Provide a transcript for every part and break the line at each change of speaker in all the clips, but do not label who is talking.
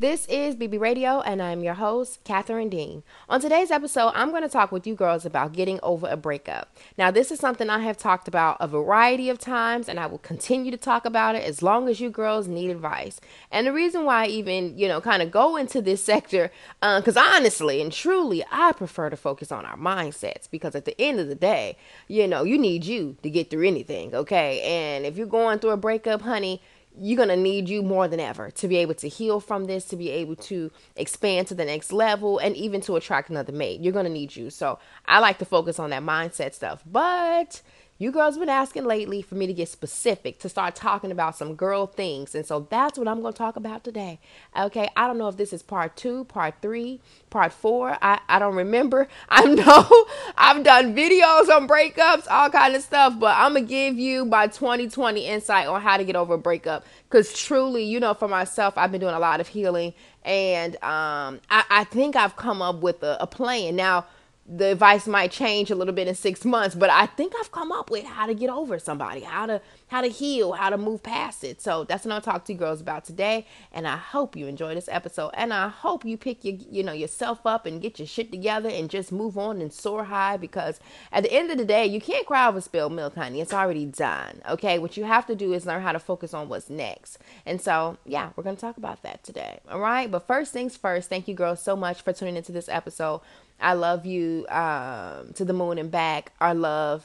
This is BB Radio, and I'm your host, Catherine Dean. On today's episode, I'm going to talk with you girls about getting over a breakup. Now, this is something I have talked about a variety of times, and I will continue to talk about it as long as you girls need advice. And the reason why I even, you know, kind of go into this sector, because uh, honestly and truly, I prefer to focus on our mindsets because at the end of the day, you know, you need you to get through anything, okay? And if you're going through a breakup, honey, you're going to need you more than ever to be able to heal from this, to be able to expand to the next level, and even to attract another mate. You're going to need you. So I like to focus on that mindset stuff. But you girls been asking lately for me to get specific, to start talking about some girl things. And so that's what I'm going to talk about today. Okay. I don't know if this is part two, part three, part four. I, I don't remember. I know I've done videos on breakups, all kind of stuff, but I'm going to give you my 2020 insight on how to get over a breakup. Because truly, you know, for myself, I've been doing a lot of healing and um, I, I think I've come up with a, a plan. Now, the advice might change a little bit in six months, but I think I've come up with how to get over somebody, how to how to heal, how to move past it. So that's what I'll talk to you girls about today. And I hope you enjoy this episode. And I hope you pick your you know yourself up and get your shit together and just move on and soar high because at the end of the day, you can't cry over spilled milk, honey. It's already done. Okay. What you have to do is learn how to focus on what's next. And so yeah, we're gonna talk about that today. All right. But first things first, thank you girls so much for tuning into this episode. I love you um, to the moon and back. Our love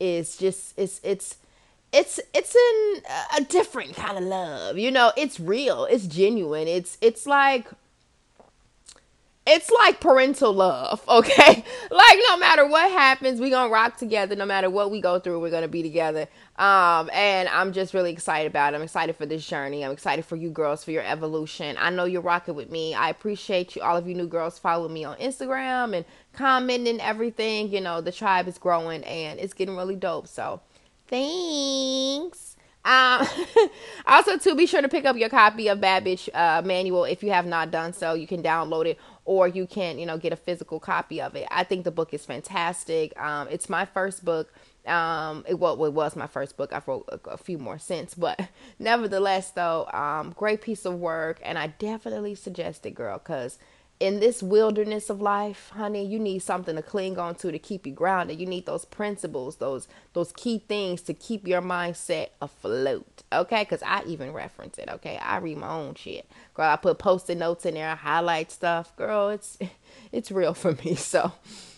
is just it's it's it's it's in a different kind of love. You know, it's real. It's genuine. It's it's like it's like parental love, okay? like no matter what happens, we gonna rock together. No matter what we go through, we're gonna be together. Um, and I'm just really excited about it. I'm excited for this journey. I'm excited for you girls for your evolution. I know you're rocking with me. I appreciate you, all of you new girls following me on Instagram and commenting everything. You know, the tribe is growing and it's getting really dope. So thanks. Um, also, to be sure to pick up your copy of Bad Bitch uh, Manual if you have not done so. You can download it or you can, you know, get a physical copy of it. I think the book is fantastic. Um, it's my first book um, it, well, it was my first book. I've wrote a, a few more since, but nevertheless, though, um, great piece of work, and I definitely suggest it, girl, because in this wilderness of life, honey, you need something to cling on to to keep you grounded. You need those principles, those those key things to keep your mindset afloat. Okay, because I even reference it. Okay, I read my own shit, girl. I put post-it notes in there, I highlight stuff, girl. It's it's real for me. So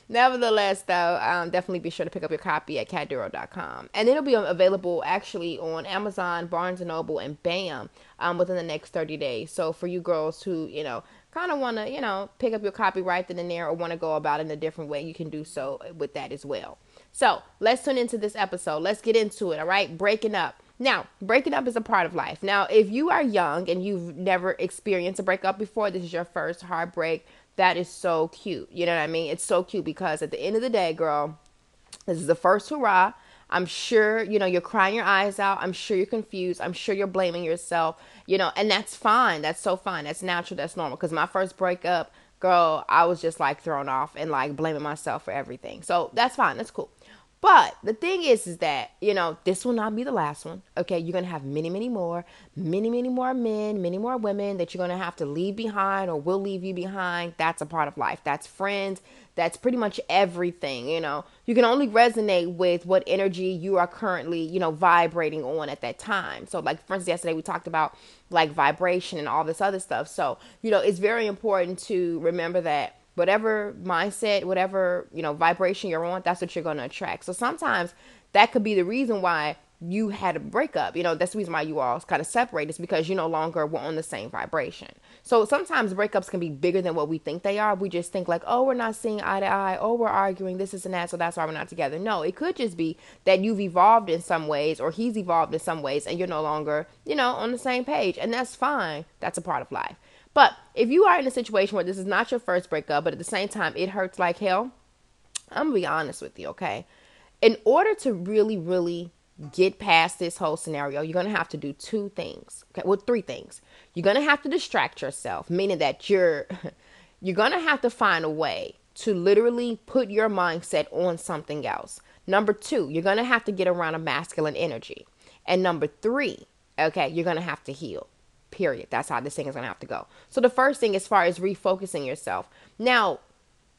Nevertheless, though, um, definitely be sure to pick up your copy at catduro.com. And it'll be available actually on Amazon, Barnes & Noble, and BAM um, within the next 30 days. So for you girls who, you know, kind of want to, you know, pick up your copy right then and there or want to go about it in a different way, you can do so with that as well. So let's tune into this episode. Let's get into it, all right? Breaking up. Now, breaking up is a part of life. Now, if you are young and you've never experienced a breakup before, this is your first heartbreak, that is so cute. You know what I mean? It's so cute because at the end of the day, girl, this is the first hurrah. I'm sure, you know, you're crying your eyes out. I'm sure you're confused. I'm sure you're blaming yourself, you know, and that's fine. That's so fine. That's natural. That's normal. Because my first breakup, girl, I was just like thrown off and like blaming myself for everything. So that's fine. That's cool. But the thing is, is that, you know, this will not be the last one. Okay. You're going to have many, many more, many, many more men, many more women that you're going to have to leave behind or will leave you behind. That's a part of life. That's friends. That's pretty much everything. You know, you can only resonate with what energy you are currently, you know, vibrating on at that time. So, like, for instance, yesterday we talked about like vibration and all this other stuff. So, you know, it's very important to remember that whatever mindset, whatever, you know, vibration you're on, that's what you're going to attract. So sometimes that could be the reason why you had a breakup. You know, that's the reason why you all kind of separate is because you no longer were on the same vibration. So sometimes breakups can be bigger than what we think they are. We just think like, oh, we're not seeing eye to eye. Oh, we're arguing. This is and that. So that's why we're not together. No, it could just be that you've evolved in some ways or he's evolved in some ways and you're no longer, you know, on the same page. And that's fine. That's a part of life. But if you are in a situation where this is not your first breakup, but at the same time it hurts like hell, I'm gonna be honest with you, okay? In order to really, really get past this whole scenario, you're gonna have to do two things. Okay, well, three things. You're gonna have to distract yourself, meaning that you're you're gonna have to find a way to literally put your mindset on something else. Number two, you're gonna have to get around a masculine energy. And number three, okay, you're gonna have to heal period. That's how this thing is going to have to go. So the first thing as far as refocusing yourself. Now,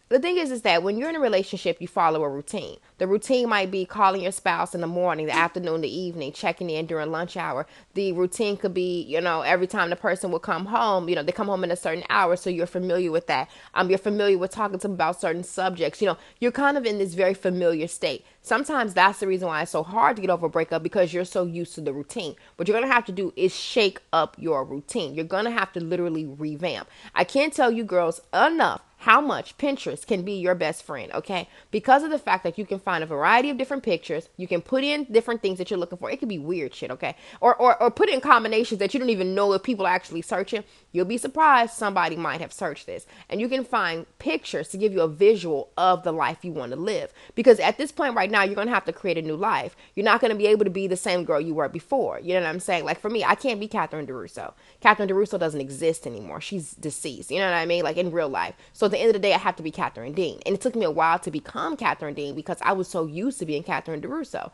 the thing is is that when you're in a relationship you follow a routine. The routine might be calling your spouse in the morning the afternoon the evening checking in during lunch hour. The routine could be you know every time the person will come home you know they come home in a certain hour so you're familiar with that. Um you're familiar with talking to them about certain subjects. You know you're kind of in this very familiar state. Sometimes that's the reason why it's so hard to get over a breakup because you're so used to the routine. What you're gonna have to do is shake up your routine. You're gonna have to literally revamp. I can't tell you girls enough how much Pinterest can be your best friend, okay? Because of the fact that you can find a variety of different pictures, you can put in different things that you're looking for. It could be weird shit, okay? Or or, or put in combinations that you don't even know if people are actually searching. You'll be surprised somebody might have searched this. And you can find pictures to give you a visual of the life you want to live. Because at this point right now, you're going to have to create a new life. You're not going to be able to be the same girl you were before. You know what I'm saying? Like for me, I can't be Catherine DeRusso. Catherine DeRusso doesn't exist anymore. She's deceased. You know what I mean? Like in real life. So at the end of the day, I have to be Catherine Dean. And it took me a while to become Catherine Dean because I was so used to being Catherine DeRusso.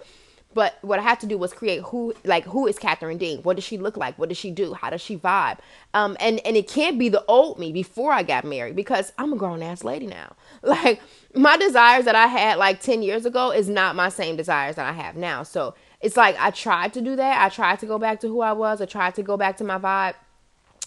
But what I had to do was create who, like, who is Catherine Dean? What does she look like? What does she do? How does she vibe? Um, and and it can't be the old me before I got married because I'm a grown ass lady now. Like my desires that I had like ten years ago is not my same desires that I have now. So it's like I tried to do that. I tried to go back to who I was. I tried to go back to my vibe.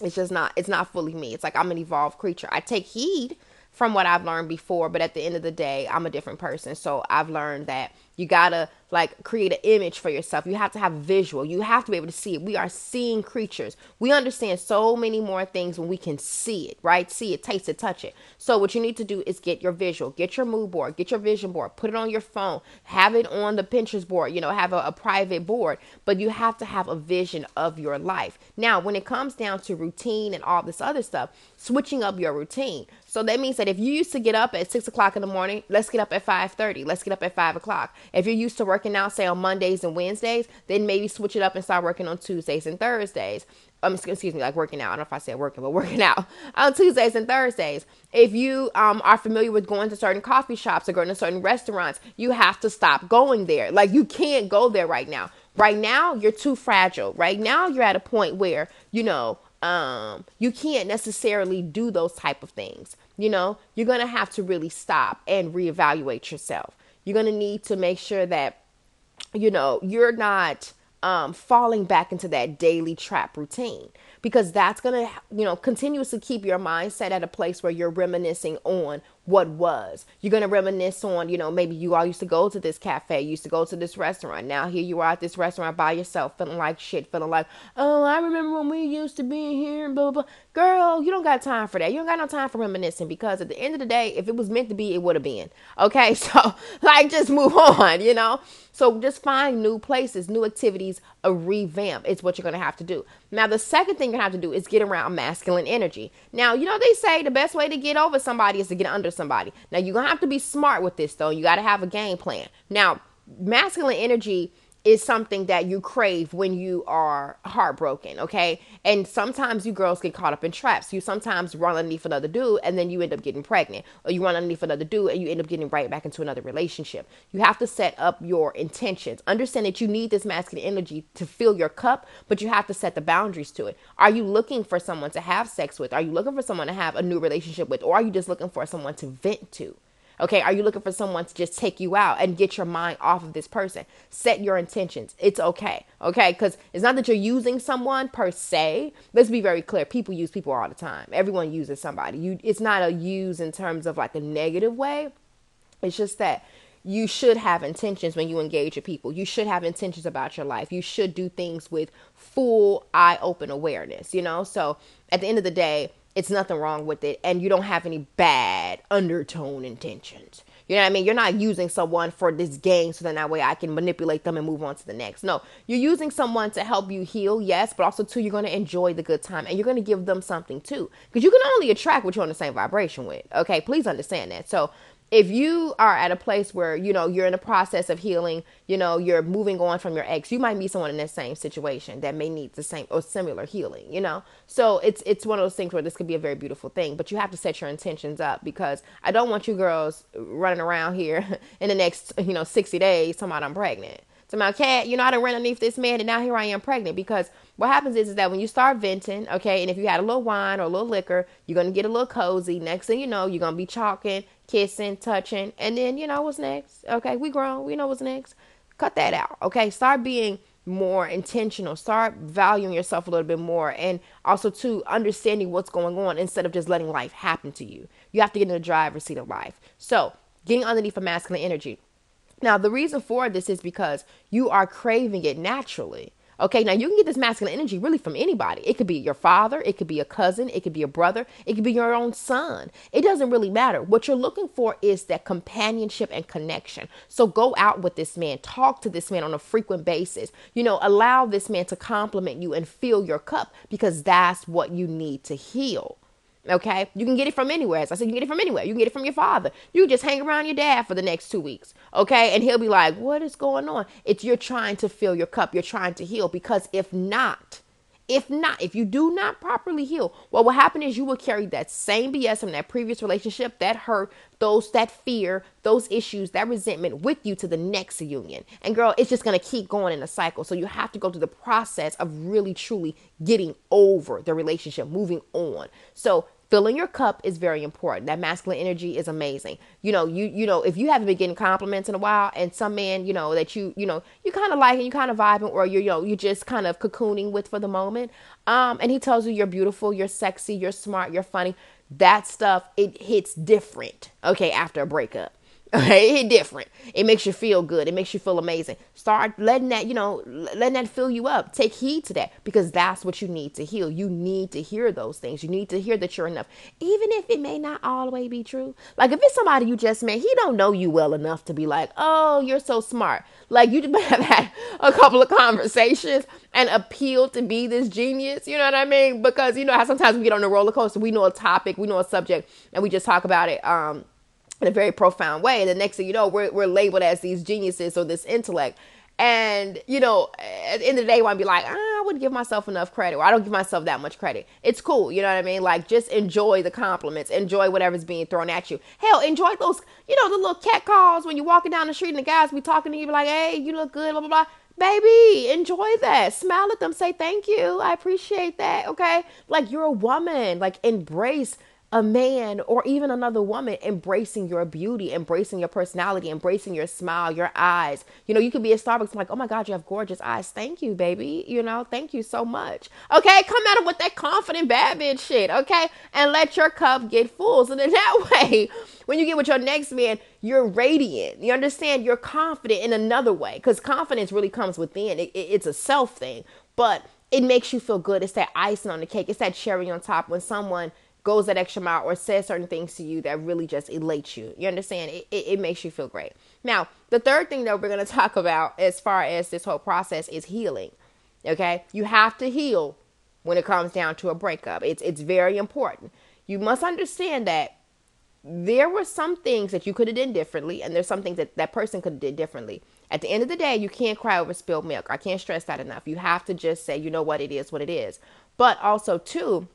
It's just not. It's not fully me. It's like I'm an evolved creature. I take heed from what I've learned before, but at the end of the day, I'm a different person. So I've learned that you gotta like create an image for yourself. You have to have visual. You have to be able to see it. We are seeing creatures. We understand so many more things when we can see it, right? See it, taste it, touch it. So what you need to do is get your visual, get your mood board, get your vision board, put it on your phone, have it on the Pinterest board, you know, have a, a private board, but you have to have a vision of your life. Now, when it comes down to routine and all this other stuff, switching up your routine. So that means that if you used to get up at six o'clock in the morning, let's get up at five thirty. Let's get up at five o'clock. If you're used to working out, say on Mondays and Wednesdays, then maybe switch it up and start working on Tuesdays and Thursdays. Um, excuse me, like working out. I don't know if I said working, but working out on Tuesdays and Thursdays. If you um, are familiar with going to certain coffee shops or going to certain restaurants, you have to stop going there. Like you can't go there right now. Right now, you're too fragile. Right now, you're at a point where you know um, you can't necessarily do those type of things. You know, you're gonna have to really stop and reevaluate yourself. You're to need to make sure that, you know, you're not um, falling back into that daily trap routine because that's going to, you know, continuously keep your mindset at a place where you're reminiscing on what was. You're going to reminisce on, you know, maybe you all used to go to this cafe, used to go to this restaurant. Now here you are at this restaurant by yourself, feeling like shit, feeling like, oh, I remember when we used to be here, blah, blah, blah. Girl, you don't got time for that. You don't got no time for reminiscing because at the end of the day, if it was meant to be, it would have been. Okay. So, like, just move on, you know? So just find new places, new activities, a revamp is what you're going to have to do. Now, the second thing to have to do is get around masculine energy. Now, you know, they say the best way to get over somebody is to get under somebody. Now, you're going to have to be smart with this, though. You got to have a game plan. Now, masculine energy is something that you crave when you are heartbroken, okay? And sometimes you girls get caught up in traps. You sometimes run underneath another dude and then you end up getting pregnant, or you run underneath another dude and you end up getting right back into another relationship. You have to set up your intentions. Understand that you need this masculine energy to fill your cup, but you have to set the boundaries to it. Are you looking for someone to have sex with? Are you looking for someone to have a new relationship with? Or are you just looking for someone to vent to? Okay, are you looking for someone to just take you out and get your mind off of this person? Set your intentions. It's okay. Okay, because it's not that you're using someone per se. Let's be very clear. People use people all the time. Everyone uses somebody. You it's not a use in terms of like a negative way. It's just that you should have intentions when you engage with people. You should have intentions about your life. You should do things with full eye open awareness, you know? So at the end of the day, it's nothing wrong with it and you don't have any bad undertone intentions. You know what I mean? You're not using someone for this game so then that way I can manipulate them and move on to the next. No, you're using someone to help you heal, yes, but also too, you're going to enjoy the good time and you're going to give them something too. Because you can only attract what you're on the same vibration with. Okay, please understand that. So if you are at a place where you know you're in the process of healing you know you're moving on from your ex you might meet someone in the same situation that may need the same or similar healing you know so it's it's one of those things where this could be a very beautiful thing but you have to set your intentions up because i don't want you girls running around here in the next you know 60 days talking about i'm pregnant so my cat you know i done ran underneath this man and now here i am pregnant because what happens is, is that when you start venting, okay, and if you had a little wine or a little liquor, you're gonna get a little cozy. Next thing you know, you're gonna be chalking, kissing, touching, and then you know what's next. Okay, we grown, we know what's next. Cut that out. Okay, start being more intentional. Start valuing yourself a little bit more, and also to understanding what's going on instead of just letting life happen to you. You have to get in the driver's seat of life. So, getting underneath a masculine energy. Now, the reason for this is because you are craving it naturally. Okay, now you can get this masculine energy really from anybody. It could be your father, it could be a cousin, it could be a brother, it could be your own son. It doesn't really matter. What you're looking for is that companionship and connection. So go out with this man, talk to this man on a frequent basis. You know, allow this man to compliment you and fill your cup because that's what you need to heal. Okay, you can get it from anywhere. As I said, you can get it from anywhere. You can get it from your father. You just hang around your dad for the next two weeks. Okay, and he'll be like, "What is going on?" It's you're trying to fill your cup. You're trying to heal because if not, if not, if you do not properly heal, what will happen is you will carry that same BS from that previous relationship, that hurt, those that fear, those issues, that resentment with you to the next union. And girl, it's just gonna keep going in a cycle. So you have to go through the process of really truly getting over the relationship, moving on. So filling your cup is very important. That masculine energy is amazing. You know you you know if you haven't been getting compliments in a while and some man you know that you you know you kind of like and you kind of vibing or you're you know you just kind of cocooning with for the moment um and he tells you you're beautiful you're sexy you're smart you're funny that stuff it hits different okay after a breakup Okay, it different. It makes you feel good. It makes you feel amazing. Start letting that, you know, letting that fill you up. Take heed to that because that's what you need to heal. You need to hear those things. You need to hear that you're enough, even if it may not always be true. Like if it's somebody you just met, he don't know you well enough to be like, oh, you're so smart. Like you have had a couple of conversations and appeal to be this genius. You know what I mean? Because you know how sometimes we get on the roller coaster, we know a topic, we know a subject, and we just talk about it. Um in a very profound way. And the next thing you know, we're, we're labeled as these geniuses or this intellect. And, you know, at the end of the day, want to be like, ah, I wouldn't give myself enough credit, or I don't give myself that much credit. It's cool. You know what I mean? Like, just enjoy the compliments, enjoy whatever's being thrown at you. Hell, enjoy those, you know, the little cat calls when you're walking down the street and the guys be talking to you, be like, hey, you look good, blah, blah, blah. Baby, enjoy that. Smile at them, say thank you. I appreciate that. Okay. Like, you're a woman. Like, embrace a man or even another woman embracing your beauty, embracing your personality, embracing your smile, your eyes. You know, you could be at Starbucks like, oh my God, you have gorgeous eyes. Thank you, baby. You know, thank you so much. Okay, come at him with that confident bad bitch shit, okay? And let your cup get full. So then that way, when you get with your next man, you're radiant. You understand? You're confident in another way because confidence really comes within. It, it, it's a self thing, but it makes you feel good. It's that icing on the cake. It's that cherry on top when someone goes that extra mile or says certain things to you that really just elates you. You understand? It, it, it makes you feel great. Now, the third thing that we're going to talk about as far as this whole process is healing. Okay? You have to heal when it comes down to a breakup. It's it's very important. You must understand that there were some things that you could have done differently and there's some things that that person could have did differently. At the end of the day, you can't cry over spilled milk. I can't stress that enough. You have to just say, you know what, it is what it is. But also, too,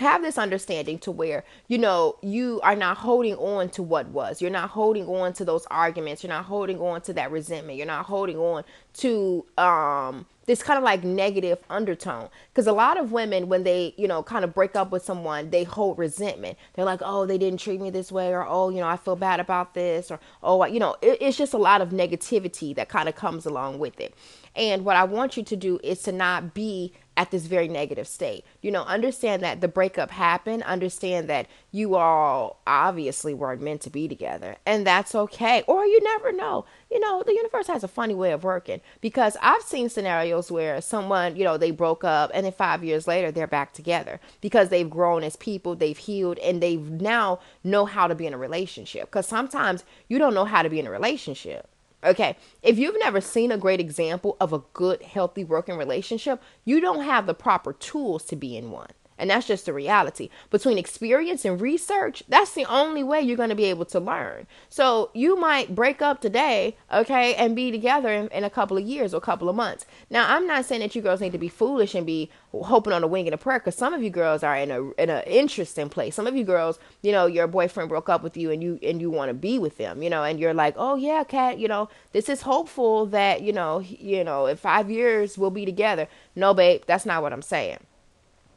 have this understanding to where you know you are not holding on to what was. You're not holding on to those arguments. You're not holding on to that resentment. You're not holding on to um this kind of like negative undertone. Because a lot of women when they you know kind of break up with someone they hold resentment. They're like oh they didn't treat me this way or oh you know i feel bad about this or oh you know it, it's just a lot of negativity that kind of comes along with it. And what i want you to do is to not be at this very negative state. You know, understand that the breakup happened, understand that you all obviously weren't meant to be together, and that's okay. Or you never know. You know, the universe has a funny way of working because I've seen scenarios where someone, you know, they broke up and then 5 years later they're back together because they've grown as people, they've healed and they've now know how to be in a relationship cuz sometimes you don't know how to be in a relationship. Okay, if you've never seen a great example of a good, healthy working relationship, you don't have the proper tools to be in one. And that's just the reality. Between experience and research, that's the only way you're going to be able to learn. So you might break up today, okay, and be together in, in a couple of years or a couple of months. Now, I'm not saying that you girls need to be foolish and be hoping on a wing and a prayer because some of you girls are in a in an interesting place. Some of you girls, you know, your boyfriend broke up with you and you and you want to be with them, you know, and you're like, oh yeah, cat, you know, this is hopeful that you know, you know, in five years we'll be together. No, babe, that's not what I'm saying.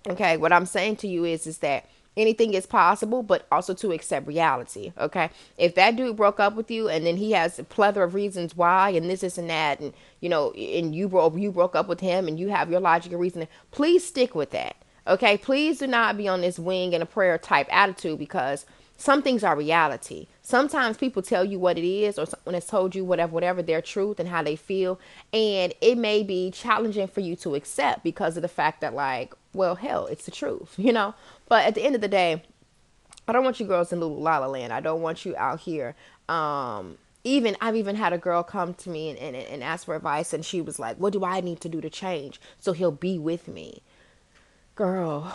Okay, what I'm saying to you is is that anything is possible, but also to accept reality. Okay, if that dude broke up with you and then he has a plethora of reasons why, and this, this, and that, and you know, and you broke you broke up with him, and you have your logic reasoning, please stick with that. Okay, please do not be on this wing and a prayer type attitude because some things are reality. Sometimes people tell you what it is, or someone has told you whatever, whatever their truth and how they feel, and it may be challenging for you to accept because of the fact that, like, well, hell, it's the truth, you know. But at the end of the day, I don't want you girls in little la la land. I don't want you out here. Um, even I've even had a girl come to me and, and, and ask for advice, and she was like, "What do I need to do to change so he'll be with me?" Girl,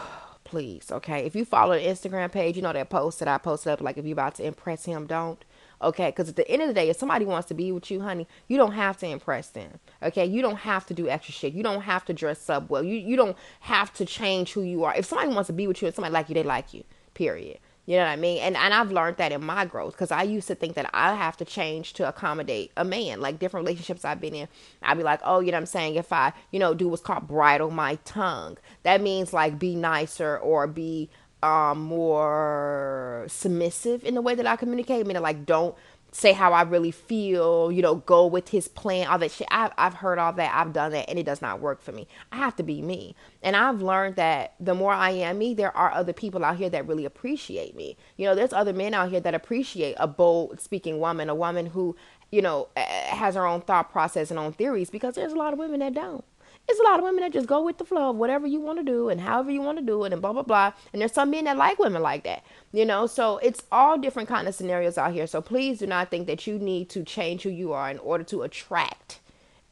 please, okay. If you follow the Instagram page, you know that post that I posted up, like if you're about to impress him, don't. Okay, because at the end of the day, if somebody wants to be with you, honey, you don't have to impress them. Okay, you don't have to do extra shit. You don't have to dress up well. You you don't have to change who you are. If somebody wants to be with you and somebody like you, they like you. Period. You know what I mean? And and I've learned that in my growth because I used to think that I have to change to accommodate a man. Like different relationships I've been in, I'd be like, oh, you know what I'm saying? If I, you know, do what's called bridle my tongue, that means like be nicer or be um more submissive in the way that I communicate. I mean, like don't say how I really feel, you know, go with his plan, all that shit. I've, I've heard all that, I've done that, and it does not work for me. I have to be me. And I've learned that the more I am me, there are other people out here that really appreciate me. You know, there's other men out here that appreciate a bold speaking woman, a woman who, you know, eh, has her own thought process and own theories, because there's a lot of women that don't it's a lot of women that just go with the flow of whatever you want to do and however you want to do it and blah blah blah. And there's some men that like women like that you know? So it's all different kind of scenarios out here. So please do not think that you need to change who you are in order to attract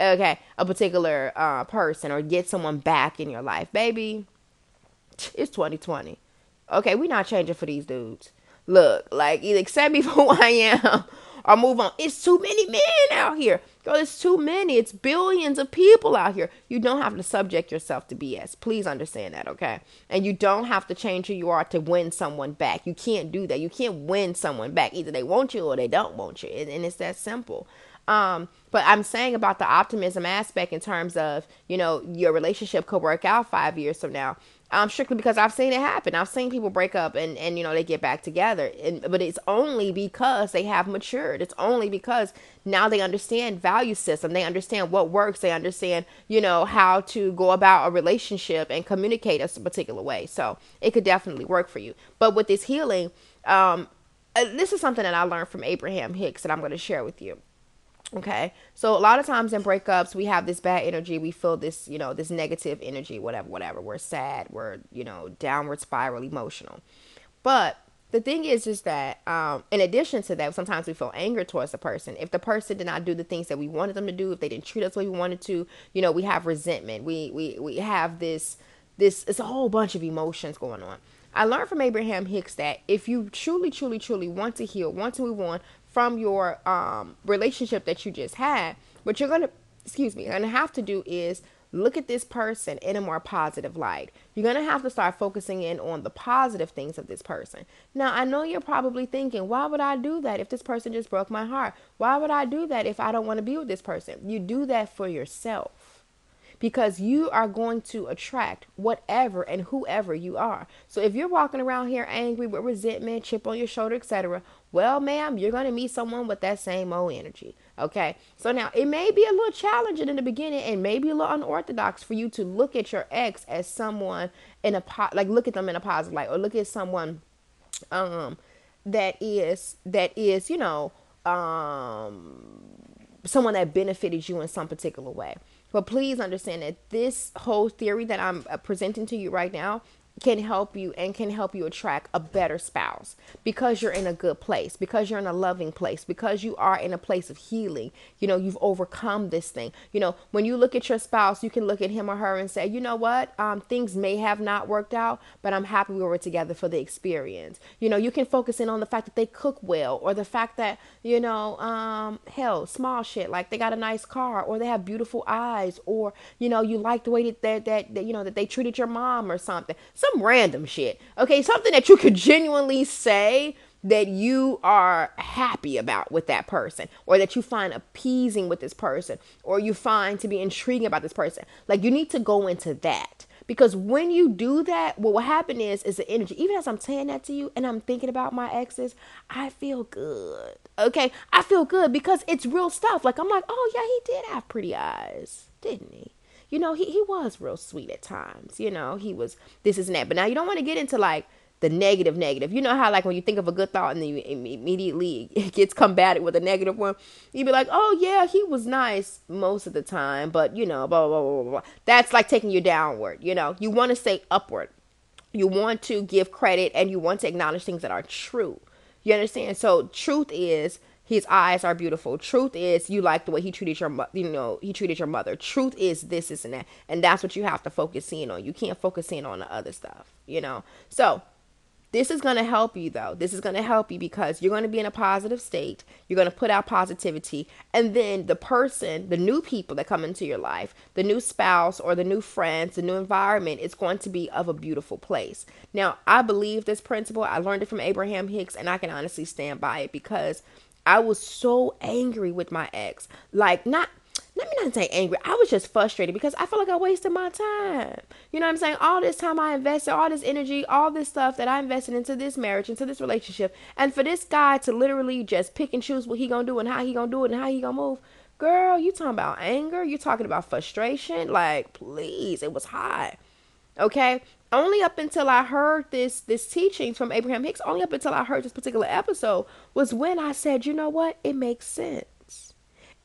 okay a particular uh, person or get someone back in your life. Baby it's 2020 okay we're not changing for these dudes look like either accept me for who i am or move on it's too many men out here Girl, it's too many. It's billions of people out here. You don't have to subject yourself to BS. Please understand that, okay? And you don't have to change who you are to win someone back. You can't do that. You can't win someone back. Either they want you or they don't want you. And, it's that simple. Um, but I'm saying about the optimism aspect in terms of, you know, your relationship could work out five years from now um, strictly because I've seen it happen. I've seen people break up and, and you know they get back together, and but it's only because they have matured. It's only because now they understand value system. They understand what works. They understand you know how to go about a relationship and communicate a particular way. So it could definitely work for you. But with this healing, um, uh, this is something that I learned from Abraham Hicks that I'm going to share with you. Okay. So a lot of times in breakups, we have this bad energy. We feel this, you know, this negative energy, whatever, whatever. We're sad. We're, you know, downward spiral emotional. But the thing is, is that um, in addition to that, sometimes we feel anger towards the person. If the person did not do the things that we wanted them to do, if they didn't treat us the way we wanted to, you know, we have resentment. We we we have this this. It's a whole bunch of emotions going on. I learned from Abraham Hicks that if you truly, truly, truly want to heal, want to move on, from your um, relationship that you just had. What you're gonna, excuse me, gonna have to do is look at this person in a more positive light. You're going to have to start focusing in on the positive things of this person. Now, I know you're probably thinking, why would I do that if this person just broke my heart? Why would I do that if I don't want to be with this person? You do that for yourself because you are going to attract whatever and whoever you are. So if you're walking around here angry with resentment, chip on your shoulder, etc., well, ma'am, you're going to meet someone with that same old energy. Okay. So now it may be a little challenging in the beginning and maybe a little unorthodox for you to look at your ex as someone in a po- like look at them in a positive light or look at someone um that is that is, you know, um someone that benefited you in some particular way. But please understand that this whole theory that I'm uh, presenting to you right now can help you and can help you attract a better spouse because you're in a good place, because you're in a loving place, because you are in a place of healing. You know, you've overcome this thing. You know, when you look at your spouse, you can look at him or her and say, you know what, um, things may have not worked out, but I'm happy we were together for the experience. You know, you can focus in on the fact that they cook well or the fact that, you know, um, hell, small shit, like they got a nice car or they have beautiful eyes or, you know, you like the way that, that, that, that you know, that they treated your mom or something. Some random shit. Okay, something that you could genuinely say that you are happy about with that person or that you find appeasing with this person or you find to be intriguing about this person. Like you need to go into that. Because when you do that, what will happen is is the energy. Even as I'm saying that to you and I'm thinking about my exes, I feel good. Okay? I feel good because it's real stuff. Like I'm like, oh yeah, he did have pretty eyes, didn't he? You know, he, he was real sweet at times. You know, he was this is that. But now you don't want to get into like the negative negative. You know how like when you think of a good thought and then you immediately it gets combated with a negative one, you'd be like, oh yeah, he was nice most of the time, but you know, blah blah blah blah blah. That's like taking you downward. You know, you want to say upward. You want to give credit and you want to acknowledge things that are true. You understand? So truth is his eyes are beautiful. Truth is, you like the way he treated your, you know, he treated your mother. Truth is this, isn't that, and that's what you have to focus in on. You can't focus in on the other stuff, you know. So this is going to help you though. This is going to help you because you're going to be in a positive state. You're going to put out positivity. And then the person, the new people that come into your life, the new spouse or the new friends, the new environment is going to be of a beautiful place. Now, I believe this principle. I learned it from Abraham Hicks and I can honestly stand by it because I was so angry with my ex. Like, not let me not say angry. I was just frustrated because I felt like I wasted my time. You know what I'm saying? All this time I invested, all this energy, all this stuff that I invested into this marriage, into this relationship, and for this guy to literally just pick and choose what he gonna do and how he gonna do it and how he gonna move. Girl, you talking about anger? You talking about frustration? Like, please, it was high. Okay? Only up until I heard this this teaching from Abraham Hicks, only up until I heard this particular episode was when I said, you know what? It makes sense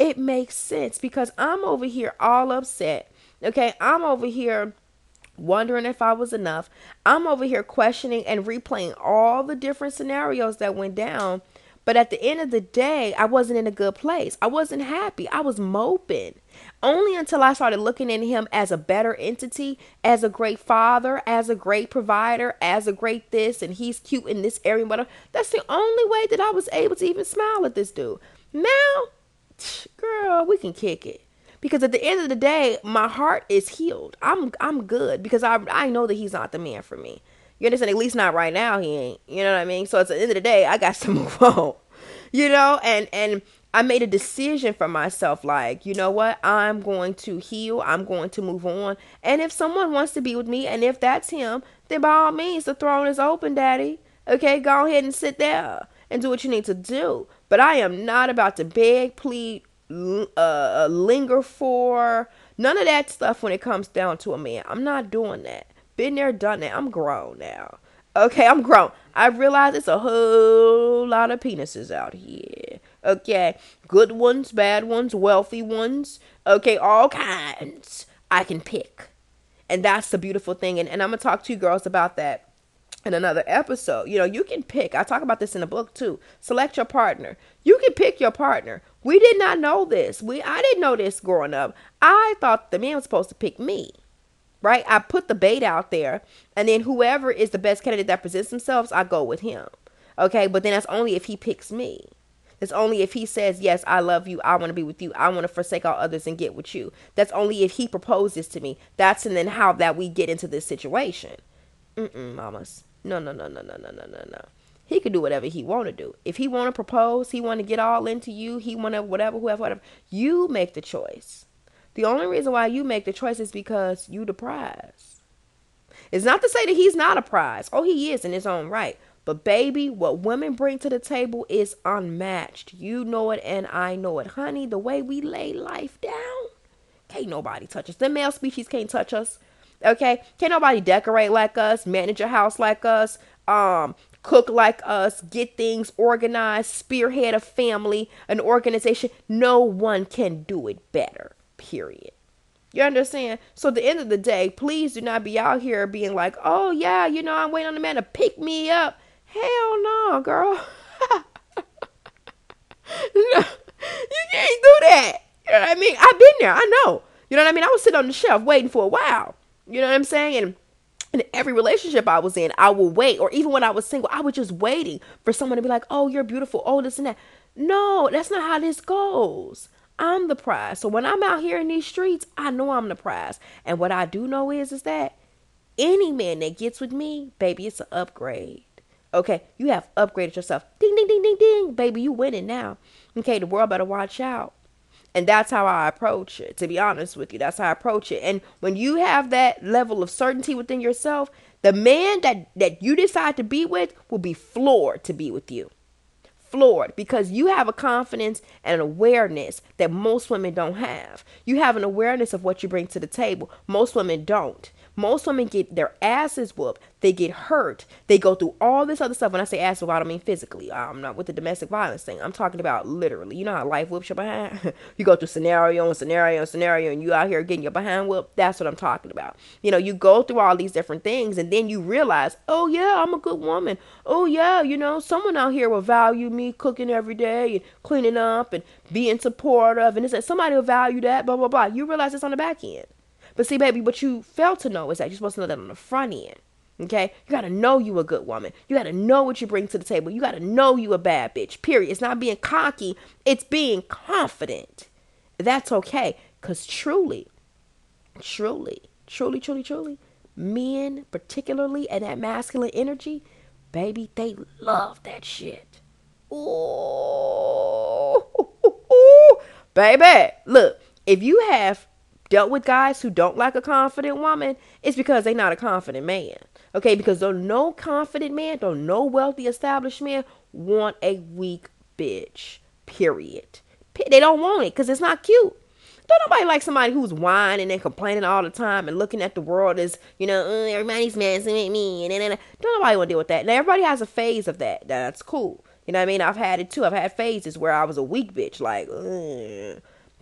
it makes sense because I'm over here all upset. Okay, I'm over here wondering if I was enough. I'm over here questioning and replaying all the different scenarios that went down. But at the end of the day, I wasn't in a good place. I wasn't happy. I was moping. Only until I started looking at him as a better entity, as a great father, as a great provider, as a great this, and he's cute in this area, whatever. That's the only way that I was able to even smile at this dude. Now, girl, we can kick it. Because at the end of the day, my heart is healed. I'm I'm good because I I know that he's not the man for me. You understand? At least not right now. He ain't. You know what I mean? So at the end of the day, I got to move on. You know, and and I made a decision for myself. Like, you know what? I'm going to heal. I'm going to move on. And if someone wants to be with me, and if that's him, then by all means, the throne is open, Daddy. Okay, go ahead and sit there and do what you need to do. But I am not about to beg, plead, uh, linger for none of that stuff when it comes down to a man. I'm not doing that. Been there, done that. I'm grown now. Okay, I'm grown. I realize it's a whole lot of penises out here. Okay, good ones, bad ones, wealthy ones. Okay, all kinds. I can pick. And that's the beautiful thing. And, and I'm going to talk to you girls about that in another episode. You know, you can pick. I talk about this in the book too. Select your partner. You can pick your partner. We did not know this. We I didn't know this growing up. I thought the man was supposed to pick me. Right? I put the bait out there and then whoever is the best candidate that presents themselves, I go with him. Okay? But then that's only if he picks me. It's only if he says, Yes, I love you. I want to be with you. I want to forsake all others and get with you. That's only if he proposes to me. That's and then how that we get into this situation. Mm-mm, mamas. No, no, no, no, no, no, no, no, no. He could do whatever he want to do. If he want to propose, he want to get all into you, he want to whatever, whoever, whatever. You make the choice. The only reason why you make the choice is because you the prize. It's not to say that he's not a prize. Oh, he is in his own right. But baby, what women bring to the table is unmatched. You know it and I know it. Honey, the way we lay life down, can't nobody touch us. The male species can't touch us. Okay? Can't nobody decorate like us, manage a house like us, um, cook like us, get things organized, spearhead a family, an organization. No one can do it better. Period. You understand? So at the end of the day, please do not be out here being like, oh yeah, you know, I'm waiting on the man to pick me up. Hell no, girl. no, you can't do that. You know what I mean? I've been there. I know. You know what I mean? I was sitting on the shelf waiting for a while. You know what I'm saying? And in every relationship I was in, I would wait. Or even when I was single, I was just waiting for someone to be like, oh, you're beautiful. Oh, this and that. No, that's not how this goes. I'm the prize. So when I'm out here in these streets, I know I'm the prize. And what I do know is is that any man that gets with me, baby, it's an upgrade. Okay, you have upgraded yourself. Ding ding ding ding ding, baby, you winning now. Okay, the world better watch out. And that's how I approach it, to be honest with you. That's how I approach it. And when you have that level of certainty within yourself, the man that, that you decide to be with will be floored to be with you floored because you have a confidence and an awareness that most women don't have. You have an awareness of what you bring to the table. Most women don't. Most women get their asses whooped. They get hurt. They go through all this other stuff. When I say ass whooped, I don't mean physically. I'm not with the domestic violence thing. I'm talking about literally. You know how life whoops your behind? you go through scenario and scenario and scenario and you out here getting your behind whooped. That's what I'm talking about. You know, you go through all these different things and then you realize, oh yeah, I'm a good woman. Oh yeah, you know, someone out here will value me cooking every day and cleaning up and being supportive. And it's like somebody will value that, blah, blah, blah. You realize it's on the back end. But see, baby, what you fail to know is that you're supposed to know that on the front end. Okay? You gotta know you a good woman. You gotta know what you bring to the table. You gotta know you a bad bitch. Period. It's not being cocky, it's being confident. That's okay. Cause truly, truly, truly, truly, truly, men, particularly and that masculine energy, baby, they love that shit. Ooh, baby, look, if you have dealt with guys who don't like a confident woman, it's because they're not a confident man. Okay, because though no confident man, though no wealthy established man want a weak bitch. Period. They don't want it because it's not cute. Don't nobody like somebody who's whining and complaining all the time and looking at the world as, you know, uh, everybody's messing with me. And, and don't nobody want to deal with that. Now, everybody has a phase of that. That's cool. You know what I mean? I've had it too. I've had phases where I was a weak bitch. Like.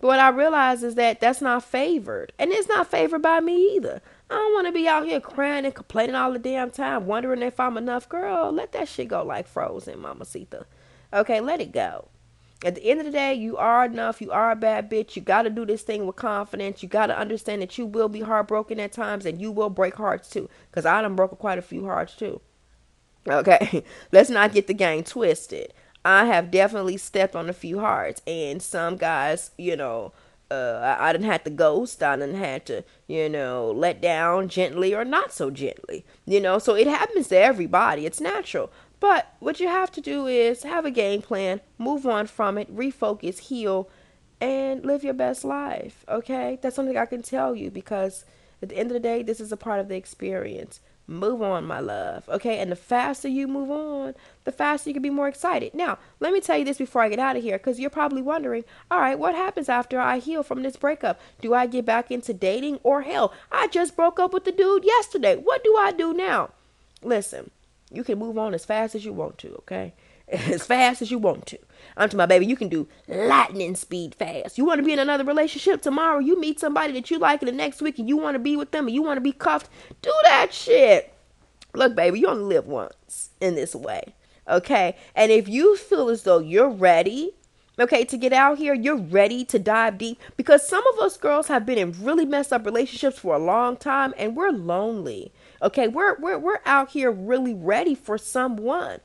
But what I realize is that that's not favored. And it's not favored by me either. I don't want to be out here crying and complaining all the damn time, wondering if I'm enough. Girl, let that shit go like frozen, Mama Sita. Okay, let it go. At the end of the day, you are enough. You are a bad bitch. You got to do this thing with confidence. You got to understand that you will be heartbroken at times and you will break hearts too. Because I done broke quite a few hearts too. Okay, let's not get the game twisted. I have definitely stepped on a few hearts, and some guys, you know, uh, I, I didn't have to ghost. I didn't have to, you know, let down gently or not so gently. You know, so it happens to everybody. It's natural. But what you have to do is have a game plan, move on from it, refocus, heal, and live your best life. Okay, that's something I can tell you because at the end of the day, this is a part of the experience. Move on, my love. Okay. And the faster you move on, the faster you can be more excited. Now, let me tell you this before I get out of here because you're probably wondering all right, what happens after I heal from this breakup? Do I get back into dating or hell? I just broke up with the dude yesterday. What do I do now? Listen, you can move on as fast as you want to, okay? As fast as you want to. I'm to my baby, you can do lightning speed fast. You want to be in another relationship tomorrow, you meet somebody that you like in the next week and you want to be with them and you want to be cuffed, do that shit. Look, baby, you only live once in this way. Okay? And if you feel as though you're ready, okay, to get out here, you're ready to dive deep because some of us girls have been in really messed up relationships for a long time and we're lonely. Okay? We're we're we're out here really ready for someone.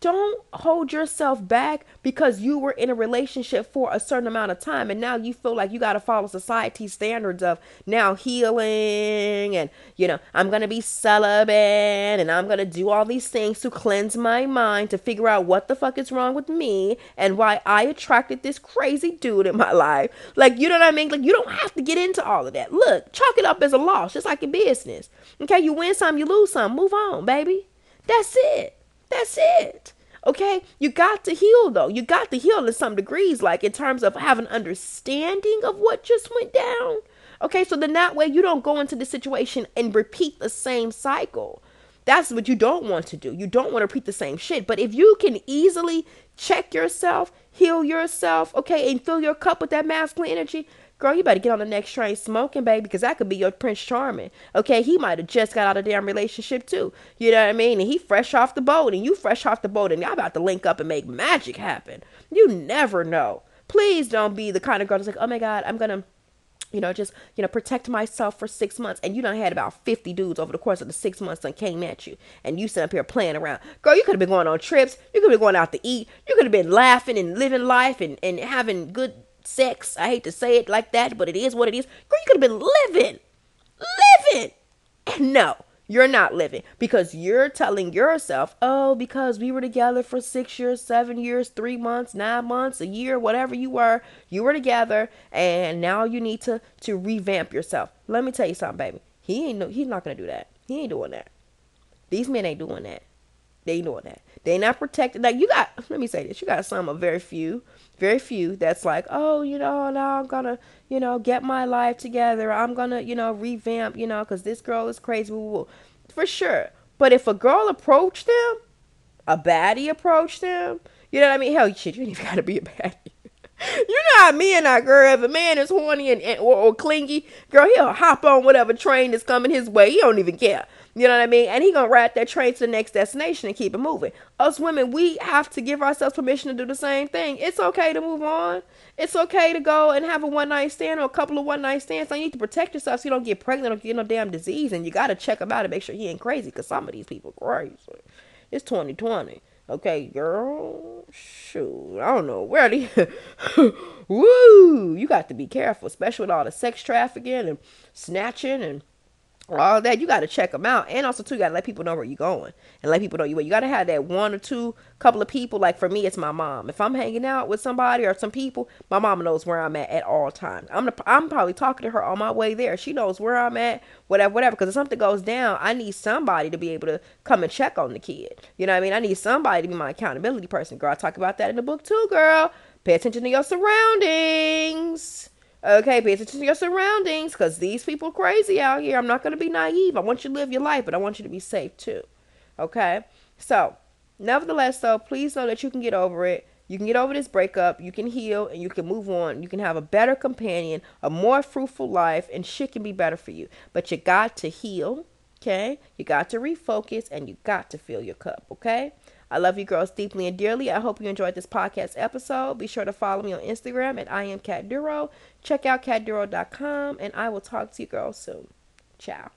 Don't hold yourself back because you were in a relationship for a certain amount of time and now you feel like you got to follow society's standards of now healing and, you know, I'm going to be celibate and I'm going to do all these things to cleanse my mind to figure out what the fuck is wrong with me and why I attracted this crazy dude in my life. Like, you know what I mean? Like, you don't have to get into all of that. Look, chalk it up as a loss, just like in business. Okay, you win some, you lose some. Move on, baby. That's it. That's it. Okay, you got to heal though. You got to heal to some degrees, like in terms of having understanding of what just went down. Okay, so then that way you don't go into the situation and repeat the same cycle. That's what you don't want to do. You don't want to repeat the same shit. But if you can easily check yourself, heal yourself, okay, and fill your cup with that masculine energy, girl, you better get on the next train smoking, baby, because that could be your Prince Charming. Okay, he might have just got out of damn relationship too. You know what I mean? And he fresh off the boat, and you fresh off the boat, and y'all about to link up and make magic happen. You never know. Please don't be the kind of girl that's like, oh my god, I'm gonna you know, just, you know, protect myself for six months. And you done had about 50 dudes over the course of the six months that came at you. And you sit up here playing around. Girl, you could have been going on trips. You could have been going out to eat. You could have been laughing and living life and, and having good sex. I hate to say it like that, but it is what it is. Girl, you could have been living. Living. And no, you're not living because you're telling yourself, oh, because we were together for six years, seven years, three months, nine months, a year, whatever you were, you were together, and now you need to to revamp yourself. Let me tell you something, baby. He ain't no, he's not gonna do that. He ain't doing that. These men ain't doing that. They know that. They not protected. Like you got. Let me say this. You got some of very few very few that's like, oh, you know, now I'm gonna, you know, get my life together. I'm gonna, you know, revamp, you know, because this girl is crazy. For sure. But if a girl approached them, a baddie approached them, you know what I mean? Hell, shit, you ain't even gotta be a baddie. you know how me and our girl, if a man is horny and, and or, or clingy, girl, he'll hop on whatever train is coming his way. He don't even care. You know what I mean? And he gonna ride that train to the next destination and keep it moving. Us women, we have to give ourselves permission to do the same thing. It's okay to move on. It's okay to go and have a one night stand or a couple of one night stands. So you need to protect yourself so you don't get pregnant or get no damn disease. And you gotta check him out and make sure he ain't crazy because some of these people crazy. It's 2020. Okay, girl. Shoot. I don't know. Where you. Woo! You got to be careful, especially with all the sex trafficking and snatching and all that you got to check them out. And also too you got to let people know where you're going and let people know you you got to have that one or two couple of people. Like for me it's my mom. If i'm hanging out with somebody or some people my mom knows where i'm at at all times. I'm i'm probably talking to her on my way there. She knows where i'm at whatever whatever. Because if something goes down i need somebody to be able to come and check on the kid. You know what i mean? I need somebody to be my accountability person. Girl i talk about that in the book too girl. Pay attention to your surroundings Okay, pay attention to your surroundings because these people crazy out here. I'm not going to be naive. I want you to live your life, but I want you to be safe too. Okay? So, nevertheless, though, please know that you can get over it. You can get over this breakup. You can heal and you can move on. You can have a better companion, a more fruitful life, and shit can be better for you. But you got to heal. Okay? You got to refocus and you got to fill your cup. Okay? I love you girls deeply and dearly. I hope you enjoyed this podcast episode. Be sure to follow me on Instagram at I am Cat Duro. Check out catduro.com and I will talk to you girls soon. Ciao.